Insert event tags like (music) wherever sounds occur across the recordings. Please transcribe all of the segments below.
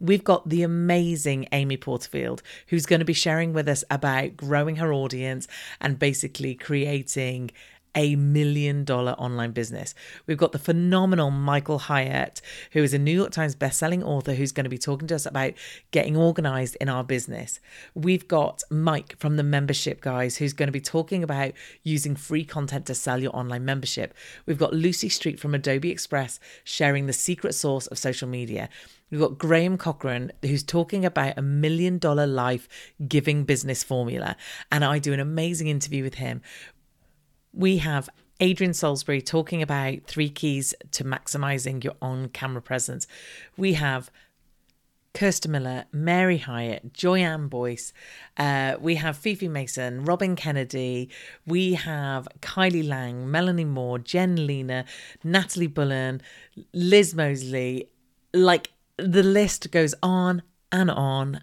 We've got the amazing Amy Porterfield, who's going to be sharing with us about growing her audience and basically creating a million dollar online business. We've got the phenomenal Michael Hyatt, who is a New York Times bestselling author who's going to be talking to us about getting organized in our business. We've got Mike from the Membership Guys, who's going to be talking about using free content to sell your online membership. We've got Lucy Street from Adobe Express sharing the secret sauce of social media. We've got Graham Cochrane, who's talking about a million dollar life giving business formula. And I do an amazing interview with him we have Adrian Salisbury talking about three keys to maximizing your on camera presence. We have Kirsten Miller, Mary Hyatt, Joyanne Boyce. Uh, we have Fifi Mason, Robin Kennedy. We have Kylie Lang, Melanie Moore, Jen Lena, Natalie Bullen, Liz Mosley. Like the list goes on and on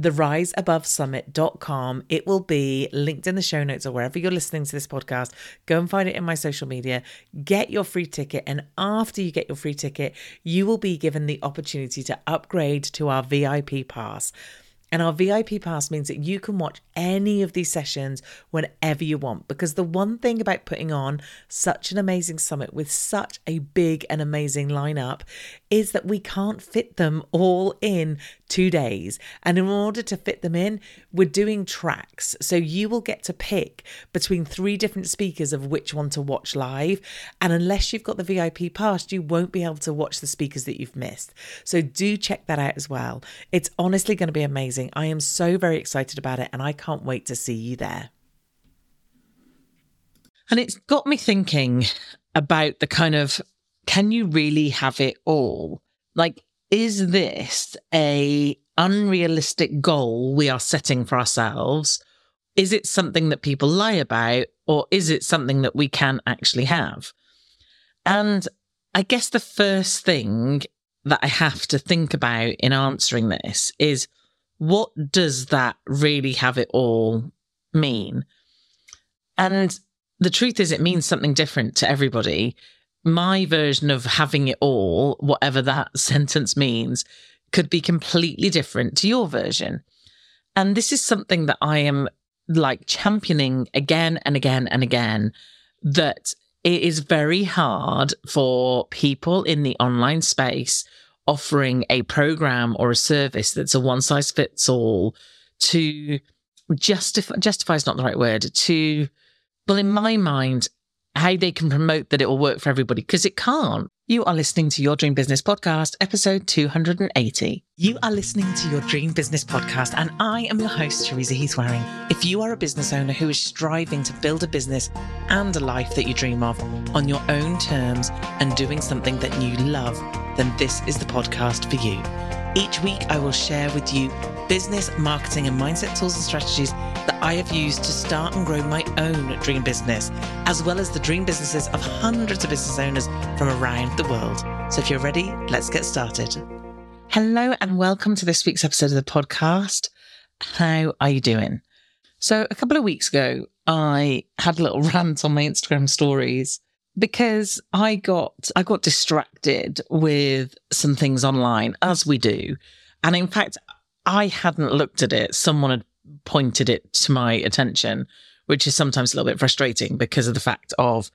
theriseabovesummit.com. It will be linked in the show notes or wherever you're listening to this podcast. Go and find it in my social media. Get your free ticket. And after you get your free ticket, you will be given the opportunity to upgrade to our VIP pass. And our VIP pass means that you can watch any of these sessions whenever you want. Because the one thing about putting on such an amazing summit with such a big and amazing lineup is that we can't fit them all in two days. And in order to fit them in, we're doing tracks. So you will get to pick between three different speakers of which one to watch live. And unless you've got the VIP pass, you won't be able to watch the speakers that you've missed. So do check that out as well. It's honestly going to be amazing. I am so very excited about it and I can't wait to see you there. And it's got me thinking about the kind of can you really have it all? Like, is this a unrealistic goal we are setting for ourselves? Is it something that people lie about, or is it something that we can actually have? And I guess the first thing that I have to think about in answering this is what does that really have it all mean? And the truth is, it means something different to everybody my version of having it all, whatever that (laughs) sentence means, could be completely different to your version. And this is something that I am like championing again and again and again that it is very hard for people in the online space offering a program or a service that's a one size fits all to justify justify is not the right word to well in my mind how they can promote that it will work for everybody because it can't. You are listening to Your Dream Business Podcast, episode 280. You are listening to Your Dream Business Podcast, and I am your host, Teresa Heath-Wareing. If you are a business owner who is striving to build a business and a life that you dream of on your own terms and doing something that you love, then this is the podcast for you. Each week, I will share with you business, marketing, and mindset tools and strategies that I have used to start and grow my own dream business, as well as the dream businesses of hundreds of business owners from around the world. So if you're ready, let's get started. Hello, and welcome to this week's episode of the podcast. How are you doing? So, a couple of weeks ago, I had a little (laughs) rant on my Instagram stories because I got I got distracted with some things online as we do. And in fact, I hadn't looked at it. Someone had pointed it to my attention, which is sometimes a little bit frustrating because of the fact of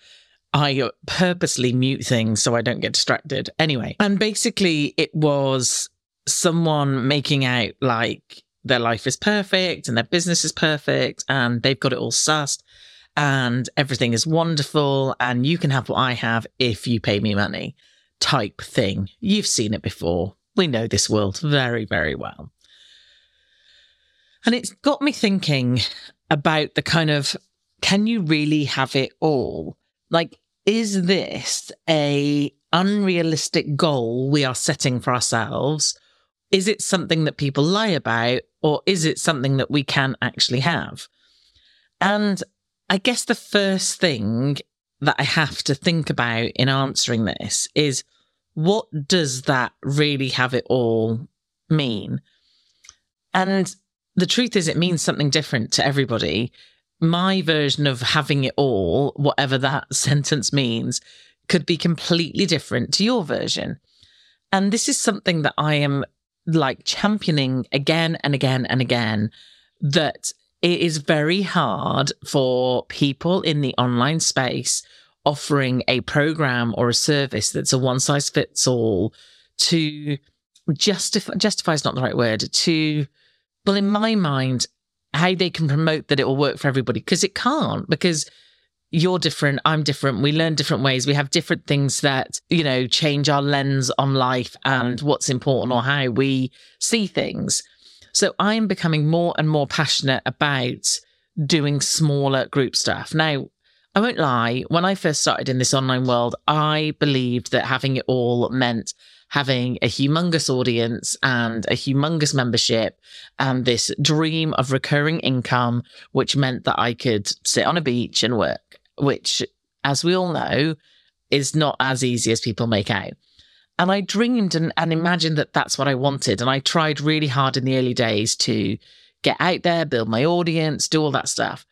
I purposely mute things so I don't get distracted. Anyway, and basically it was someone making out like their life is perfect and their business is perfect and they've got it all sussed and everything is wonderful and you can have what I have if you pay me money type thing. You've seen it before. We know this world very, very well. And it's got me thinking about the kind of can you really have it all? Like, is this a unrealistic goal we are setting for ourselves? Is it something that people lie about, or is it something that we can actually have? And I guess the first thing that I have to think about in answering this is what does that really have it all mean? And the truth is, it means something different to everybody. My version of having it all, whatever that (laughs) sentence means, could be completely different to your version. And this is something that I am like championing again and again and again that it is very hard for people in the online space offering a program or a service that's a one size fits all to justify justify is not the right word to well, in my mind, how they can promote that it will work for everybody because it can't because you're different i'm different we learn different ways we have different things that you know change our lens on life and mm. what's important or how we see things. So i'm becoming more and more passionate about doing smaller group stuff. Now i won't lie when i first started in this online world i believed that having it all meant having a humongous audience and a humongous membership and this dream of recurring income, which meant that I could sit on a beach and work, which, as we all know, is not as easy as people make out. And I dreamed and, and imagined that that's what I wanted. And I tried really hard in the early days to get out there, build my audience, do all that stuff.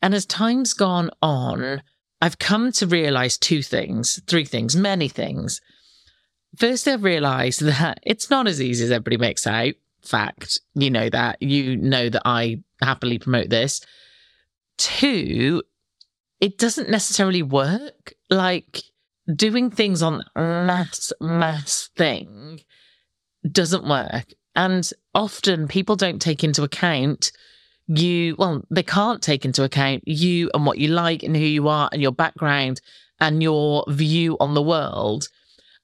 And as time's gone on, I've come to realize two things, three things, many things first I've realized that it's not as easy as everybody makes out. Fact, you know that. You know that I happily promote this. Two, it doesn't necessarily work. Like doing things on mass, mass thing doesn't work. And often people don't take into account you, well, they can't take into account you and what you like and who you are and your background and your view on the world.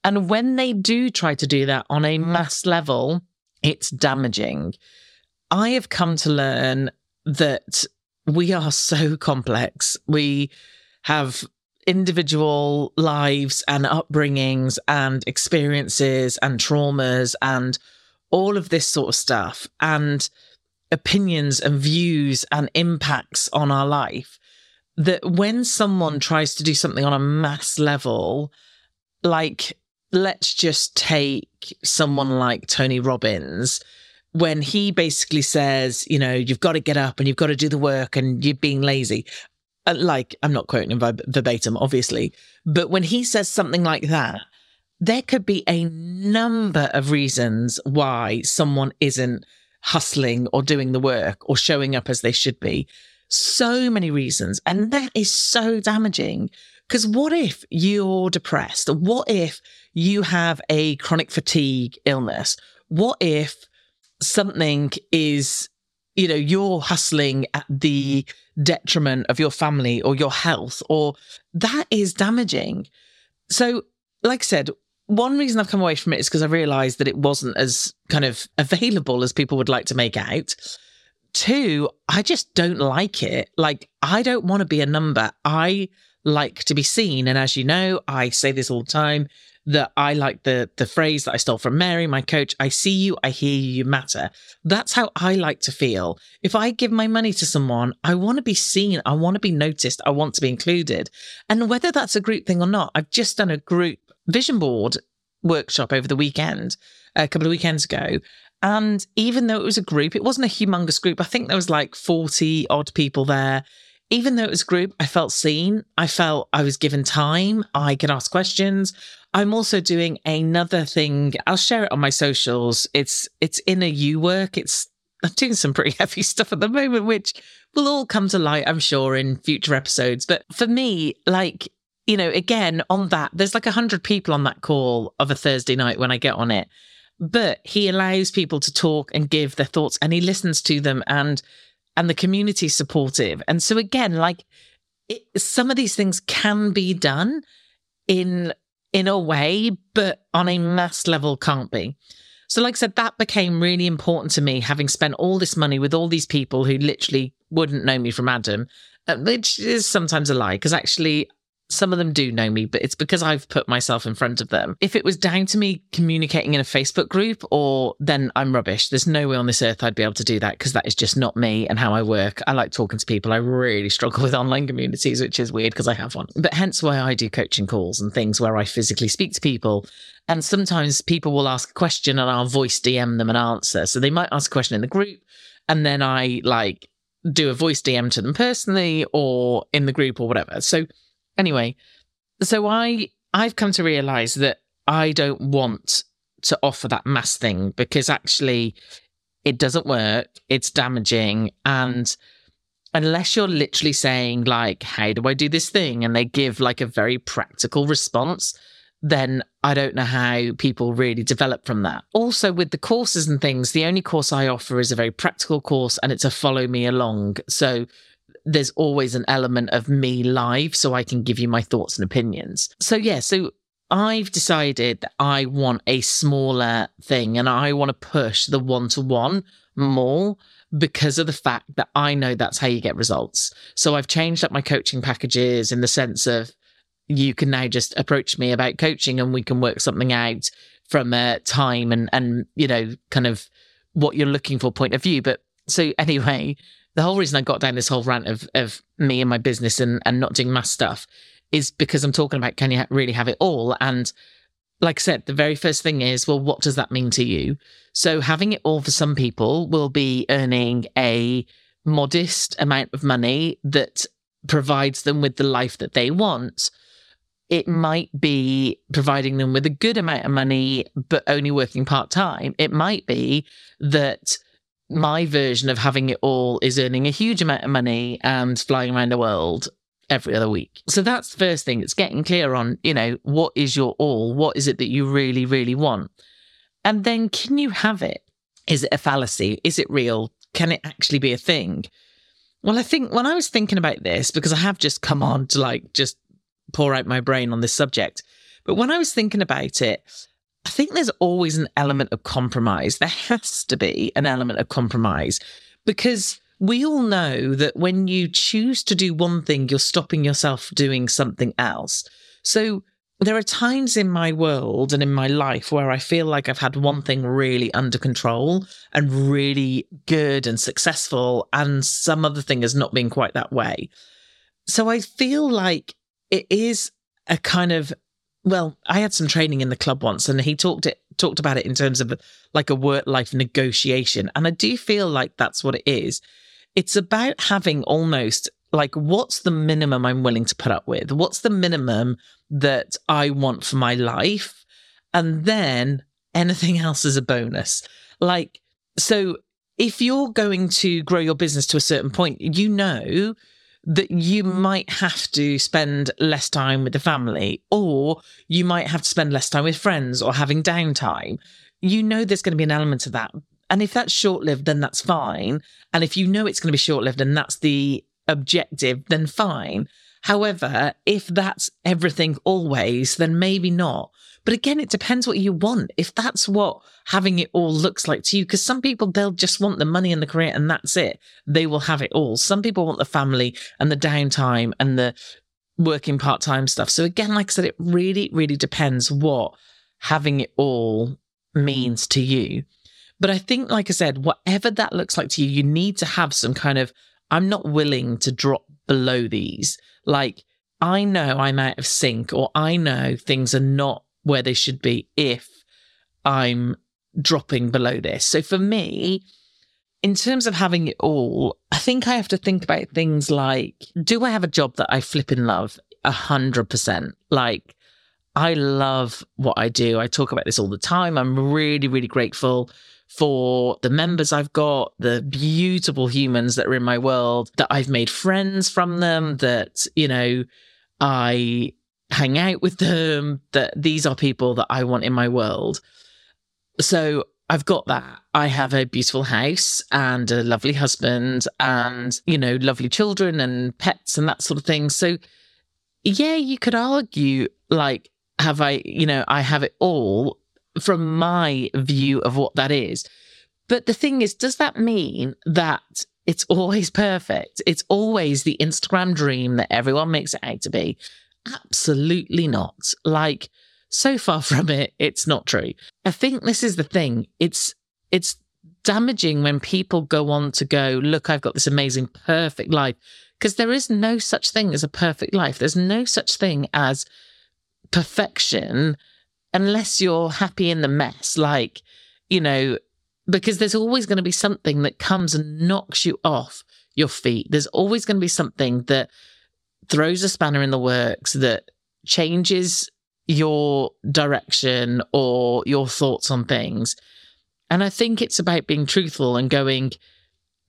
And when they do try to do that on a mm. mass level, it's damaging. I have come to learn that we are so (laughs) complex. We have individual lives and upbringings and experiences and traumas and all of this sort of stuff and opinions and views and impacts on our life that when someone tries to do something on a mass level like let's just take someone like Tony Robbins when he basically says, you know, you've got to get up and you've got to do the work and you're being lazy. Uh, like, I'm not quoting him verbatim, obviously, but when he says something like that, there could be a number of reasons why someone isn't hustling or doing the work or showing up as they should be. So many reasons. And that is so damaging because what if you're depressed? What if you have a chronic fatigue illness? What if something is, you know, you're hustling at the detriment of your family or your health, or that is damaging. So, like I said, one reason I've come away from it is because I realized that it wasn't as kind of available as people would like to make out. Two, I just don't like it. Like, I don't want to be a number. I like to be seen. And as you know, I say this all the time that I like the the phrase that I stole from Mary, my coach, I see you, I hear you, you matter. That's how I like to feel. If I give my money to someone, I want to be seen, I want to be noticed, I want to be included. And whether that's a group thing or not, I've just done a group vision board workshop over the weekend, a couple of weekends ago. And even though it was a group, it wasn't a humongous group. I think there was like 40 odd people there even though it was group, I felt seen. I felt I was given time. I could ask questions. I'm also doing another thing. I'll share it on my socials. It's it's inner you work. It's I'm doing some pretty (laughs) heavy stuff at the moment, which will all come to light, I'm sure, in future episodes. But for me, like, you know, again, on that, there's like a hundred people on that call of a Thursday night when I get on it. But he allows people to talk and give their thoughts and he listens to them and and the community supportive. And so again, like it, some of these things can be done in in a way, but on a mass level can't be. So, like I said, that became really important to me, having spent all this money with all these people who literally wouldn't know me from Adam, uh, which is sometimes a lie because actually some of them do know me, but it's because I've put myself in front of them. If it was down to me communicating in a Facebook group, or then I'm rubbish. There's no way on this earth I'd be able to do that because that is just not me and how I work. I like talking to people. I really struggle with online communities, which is weird because I have one. But hence why I do coaching calls and things where I physically speak to people. And sometimes people will ask a question and I'll voice DM them an answer. So they might ask a question in the group and then I like do a voice DM to them personally or in the group or whatever. So Anyway, so I I've come to realize that I don't want to offer that mass thing because actually it doesn't work, it's damaging and unless you're literally saying like how do I do this thing and they give like a very practical response, then I don't know how people really develop from that. Also, with the courses and things, the only course I offer is a very practical course and it's a follow me along. So there's always an element of me live so I can give you my thoughts and opinions. So, yeah, so I've decided that I want a smaller thing and I want to push the one to one more because of the fact that I know that's how you get results. So, I've changed up my coaching packages in the sense of you can now just approach me about coaching and we can work something out from a time and, and, you know, kind of what you're looking for point of view. But so, anyway, the whole reason I got down this whole rant of of me and my business and and not doing mass stuff is because I'm talking about can you really have it all and like I said, the very first thing is, well, what does that mean to you? So having it all for some people will be earning a modest amount of money that provides them with the life that they want. It might be providing them with a good amount of money, but only working part time. It might be that my version of having it all is earning a huge amount of money and flying around the world every other week. So that's the first thing. It's getting clear on, you know, what is your all? What is it that you really, really want? And then can you have it? Is it a fallacy? Is it real? Can it actually be a thing? Well, I think when I was thinking about this, because I have just come on to like just pour out my brain on this subject, but when I was thinking about it, I think there's always an element of compromise. There has to be an element of compromise because we all know that when you choose to do one thing, you're stopping yourself doing something else. So there are times in my world and in my life where I feel like I've had one thing really under control and really good and successful, and some other thing has not been quite that way. So I feel like it is a kind of well, I had some training in the club once, and he talked it talked about it in terms of like a work life negotiation, and I do feel like that's what it is. It's about having almost like what's the minimum I'm willing to put up with? What's the minimum that I want for my life? And then anything (laughs) else is a bonus. Like, so if you're going to grow your business to a certain point, you know that you might have to spend less time with the family, or you might have to spend less time with friends or having downtime. You know, there's going to be an element of that. And if that's short lived, then that's fine. And if you know it's going to be short lived and that's the objective, then fine. However, if that's everything always, then maybe not. But again, it depends what you want. If that's what having it all looks like to you, because some people, they'll just want the money and the career and that's it. They will have it all. Some people want the family and the downtime and the working part time stuff. So again, like I said, it really, really depends what having it all means to you. But I think, like I said, whatever that looks like to you, you need to have some kind of, I'm not willing to drop below these. Like, I know I'm out of sync, or I know things are not where they should be if I'm dropping below this. So for me, in terms of having it all, I think I have to think about things like do I have a job that I flip in love? A hundred percent. Like, I love what I do. I talk about this all the time. I'm really, really grateful for the members I've got, the beautiful humans that are in my world, that I've made friends from them, that, you know, I hang out with them, that these are people that I want in my world. So I've got that. I have a beautiful house and a lovely husband and, you know, lovely children and pets and that sort of thing. So, yeah, you could argue, like, have I, you know, I have it all from my view of what that is. But the thing is, does that mean that it's always perfect? It's always the Instagram dream that everyone makes it out to be? Absolutely not. Like, so far (laughs) from it, it's not true. I think this is the thing. It's it's damaging when people go on to go, look, I've got this amazing perfect life. Because there is no such thing as a perfect life. There's no such thing as perfection unless you're happy in the mess. Like, you know, because there's always going to be something that comes and knocks you off your feet. There's always going to be something that throws a spanner in the works that changes your direction or your thoughts on things. And I think it's about being truthful and going,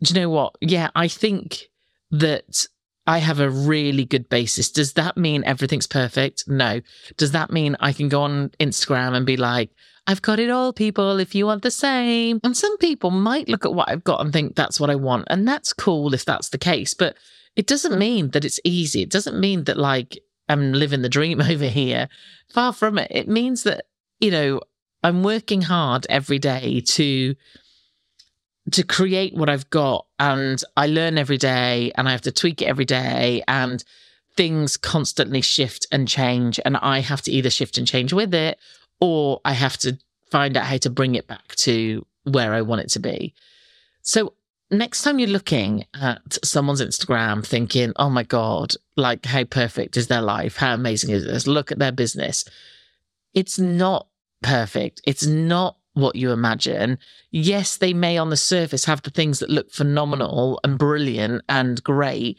do you know what? Yeah, I think that I have a really good basis. Does that mean everything's perfect? No. Does that mean I can go on Instagram and be like, I've got it all, people, if you want the same? And some people might look at what I've got and think that's what I want. And that's cool if that's the case. But it doesn't mm. mean that it's easy. It doesn't mean that, like, I'm living the dream (laughs) over here. Far from it. It means that, you know, I'm working hard every day to to create what I've got and I learn every day and I have to tweak it every day and things constantly shift and change and I have to either shift and change with it or I have to find out how to bring it back to where I want it to be. So next time you're looking at someone's Instagram thinking, oh my God, like how perfect is their life? How amazing is this? Look at their business. It's not perfect. It's not what you imagine. Yes, they may on the surface have the things that look phenomenal and brilliant and great,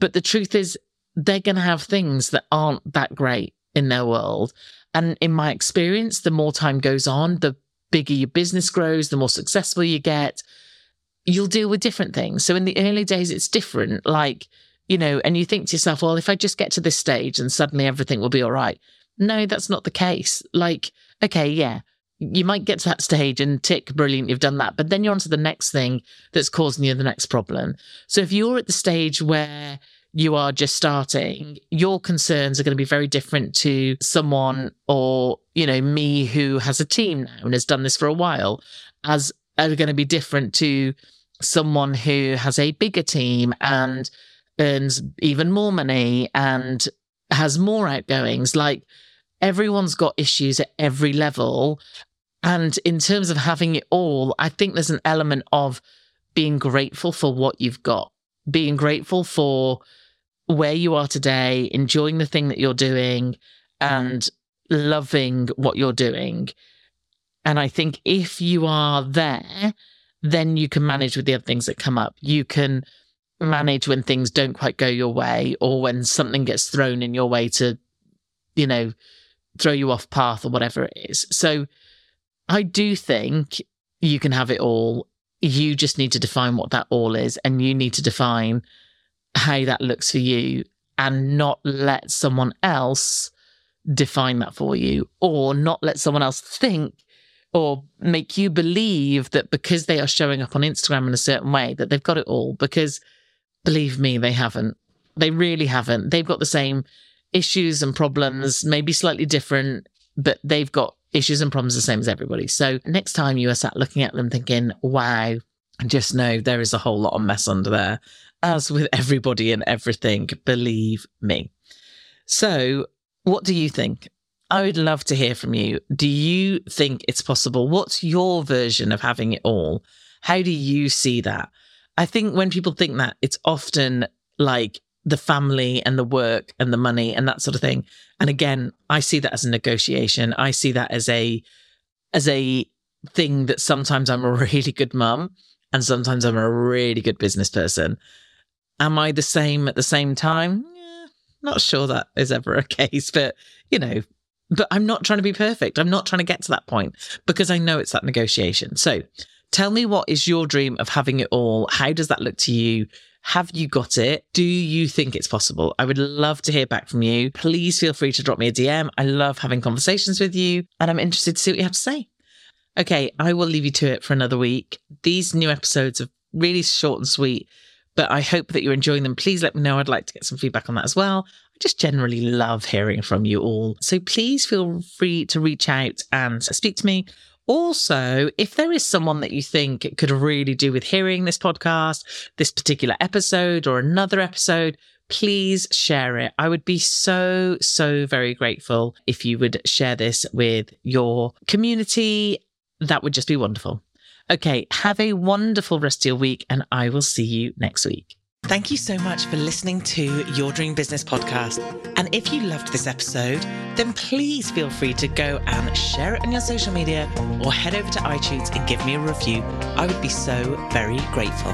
but the truth is they're going to have things that aren't that great in their world. And in my experience, the more time goes on, the bigger your business grows, the more successful you get, you'll deal with different things. So in the early days, it's different. Like, you know, and you think to yourself, well, if I just get to this stage and suddenly everything will be all right. No, that's not the case. Like, okay, yeah, you might get to that stage and tick, brilliant, you've done that. But then you're on to the next thing that's causing you the next problem. So if you're at the stage where you are just starting, your concerns are going to be very different to someone or, you know, me who has a team now and has done this for a while, as are going to be different to someone who has a bigger team and earns even more money and has more outgoings. Like everyone's got issues at every level. And in terms of having it all, I think there's an element of being grateful for what you've got, being grateful for where you are today, enjoying the thing that you're doing and loving what you're doing. And I think if you are there, then you can manage with the other things that come up. You can manage when things don't quite go your way or when something gets thrown in your way to, you know, throw you off path or whatever it is. So I do think you can have it all. You just need to define what that all is and you need to define how that looks for you and not let someone else define that for you or not let someone else think or make you believe that because they are showing up on Instagram in a certain way that they've got it all. Because believe me they haven't. They really haven't. They've got the same issues and problems maybe slightly different but they've got issues and problems the same as everybody. So next time you are sat looking at them thinking wow just know there is a whole lot of mess under there as with everybody and everything believe me. So what do you think I would love to hear from you. Do you think it's possible? What's your version of having it all? How do you see that? I think when people think that, it's often like the family and the work and the money and that sort of thing. And again, I see that as a negotiation. I see that as a as a thing that sometimes I'm a (laughs) really good mum and sometimes I'm a really good business person. Am I the same at the same time? Not sure that is ever a (laughs) case, but you know, but I'm not trying to be perfect. I'm not trying to get to that point because I know it's that negotiation. So tell me what is your dream of having it all? How does that look to you? Have you got it? Do you think it's possible? I would love to hear back from you. Please feel free to drop me a DM. I love having conversations with you and I'm interested to see what you have to say. Okay, I will leave you to it for another week. These new episodes are really short and sweet, but I hope that you're enjoying them. Please let me know. I'd like to get some feedback on that as well. I just generally love hearing from you all. So please feel free to reach out and speak to me also, if there is someone that you think could really do with hearing this podcast, this particular episode or another episode, please share it. I would be so, so very grateful if you would share this with your community. That would just be wonderful. Okay, have a wonderful rest of your week, and I will see you next week. Thank you so much for listening to Your Dream Business podcast. And if you loved this episode, then please feel free to go and share it on your social media or head over to iTunes and give me a review. I would be so very grateful.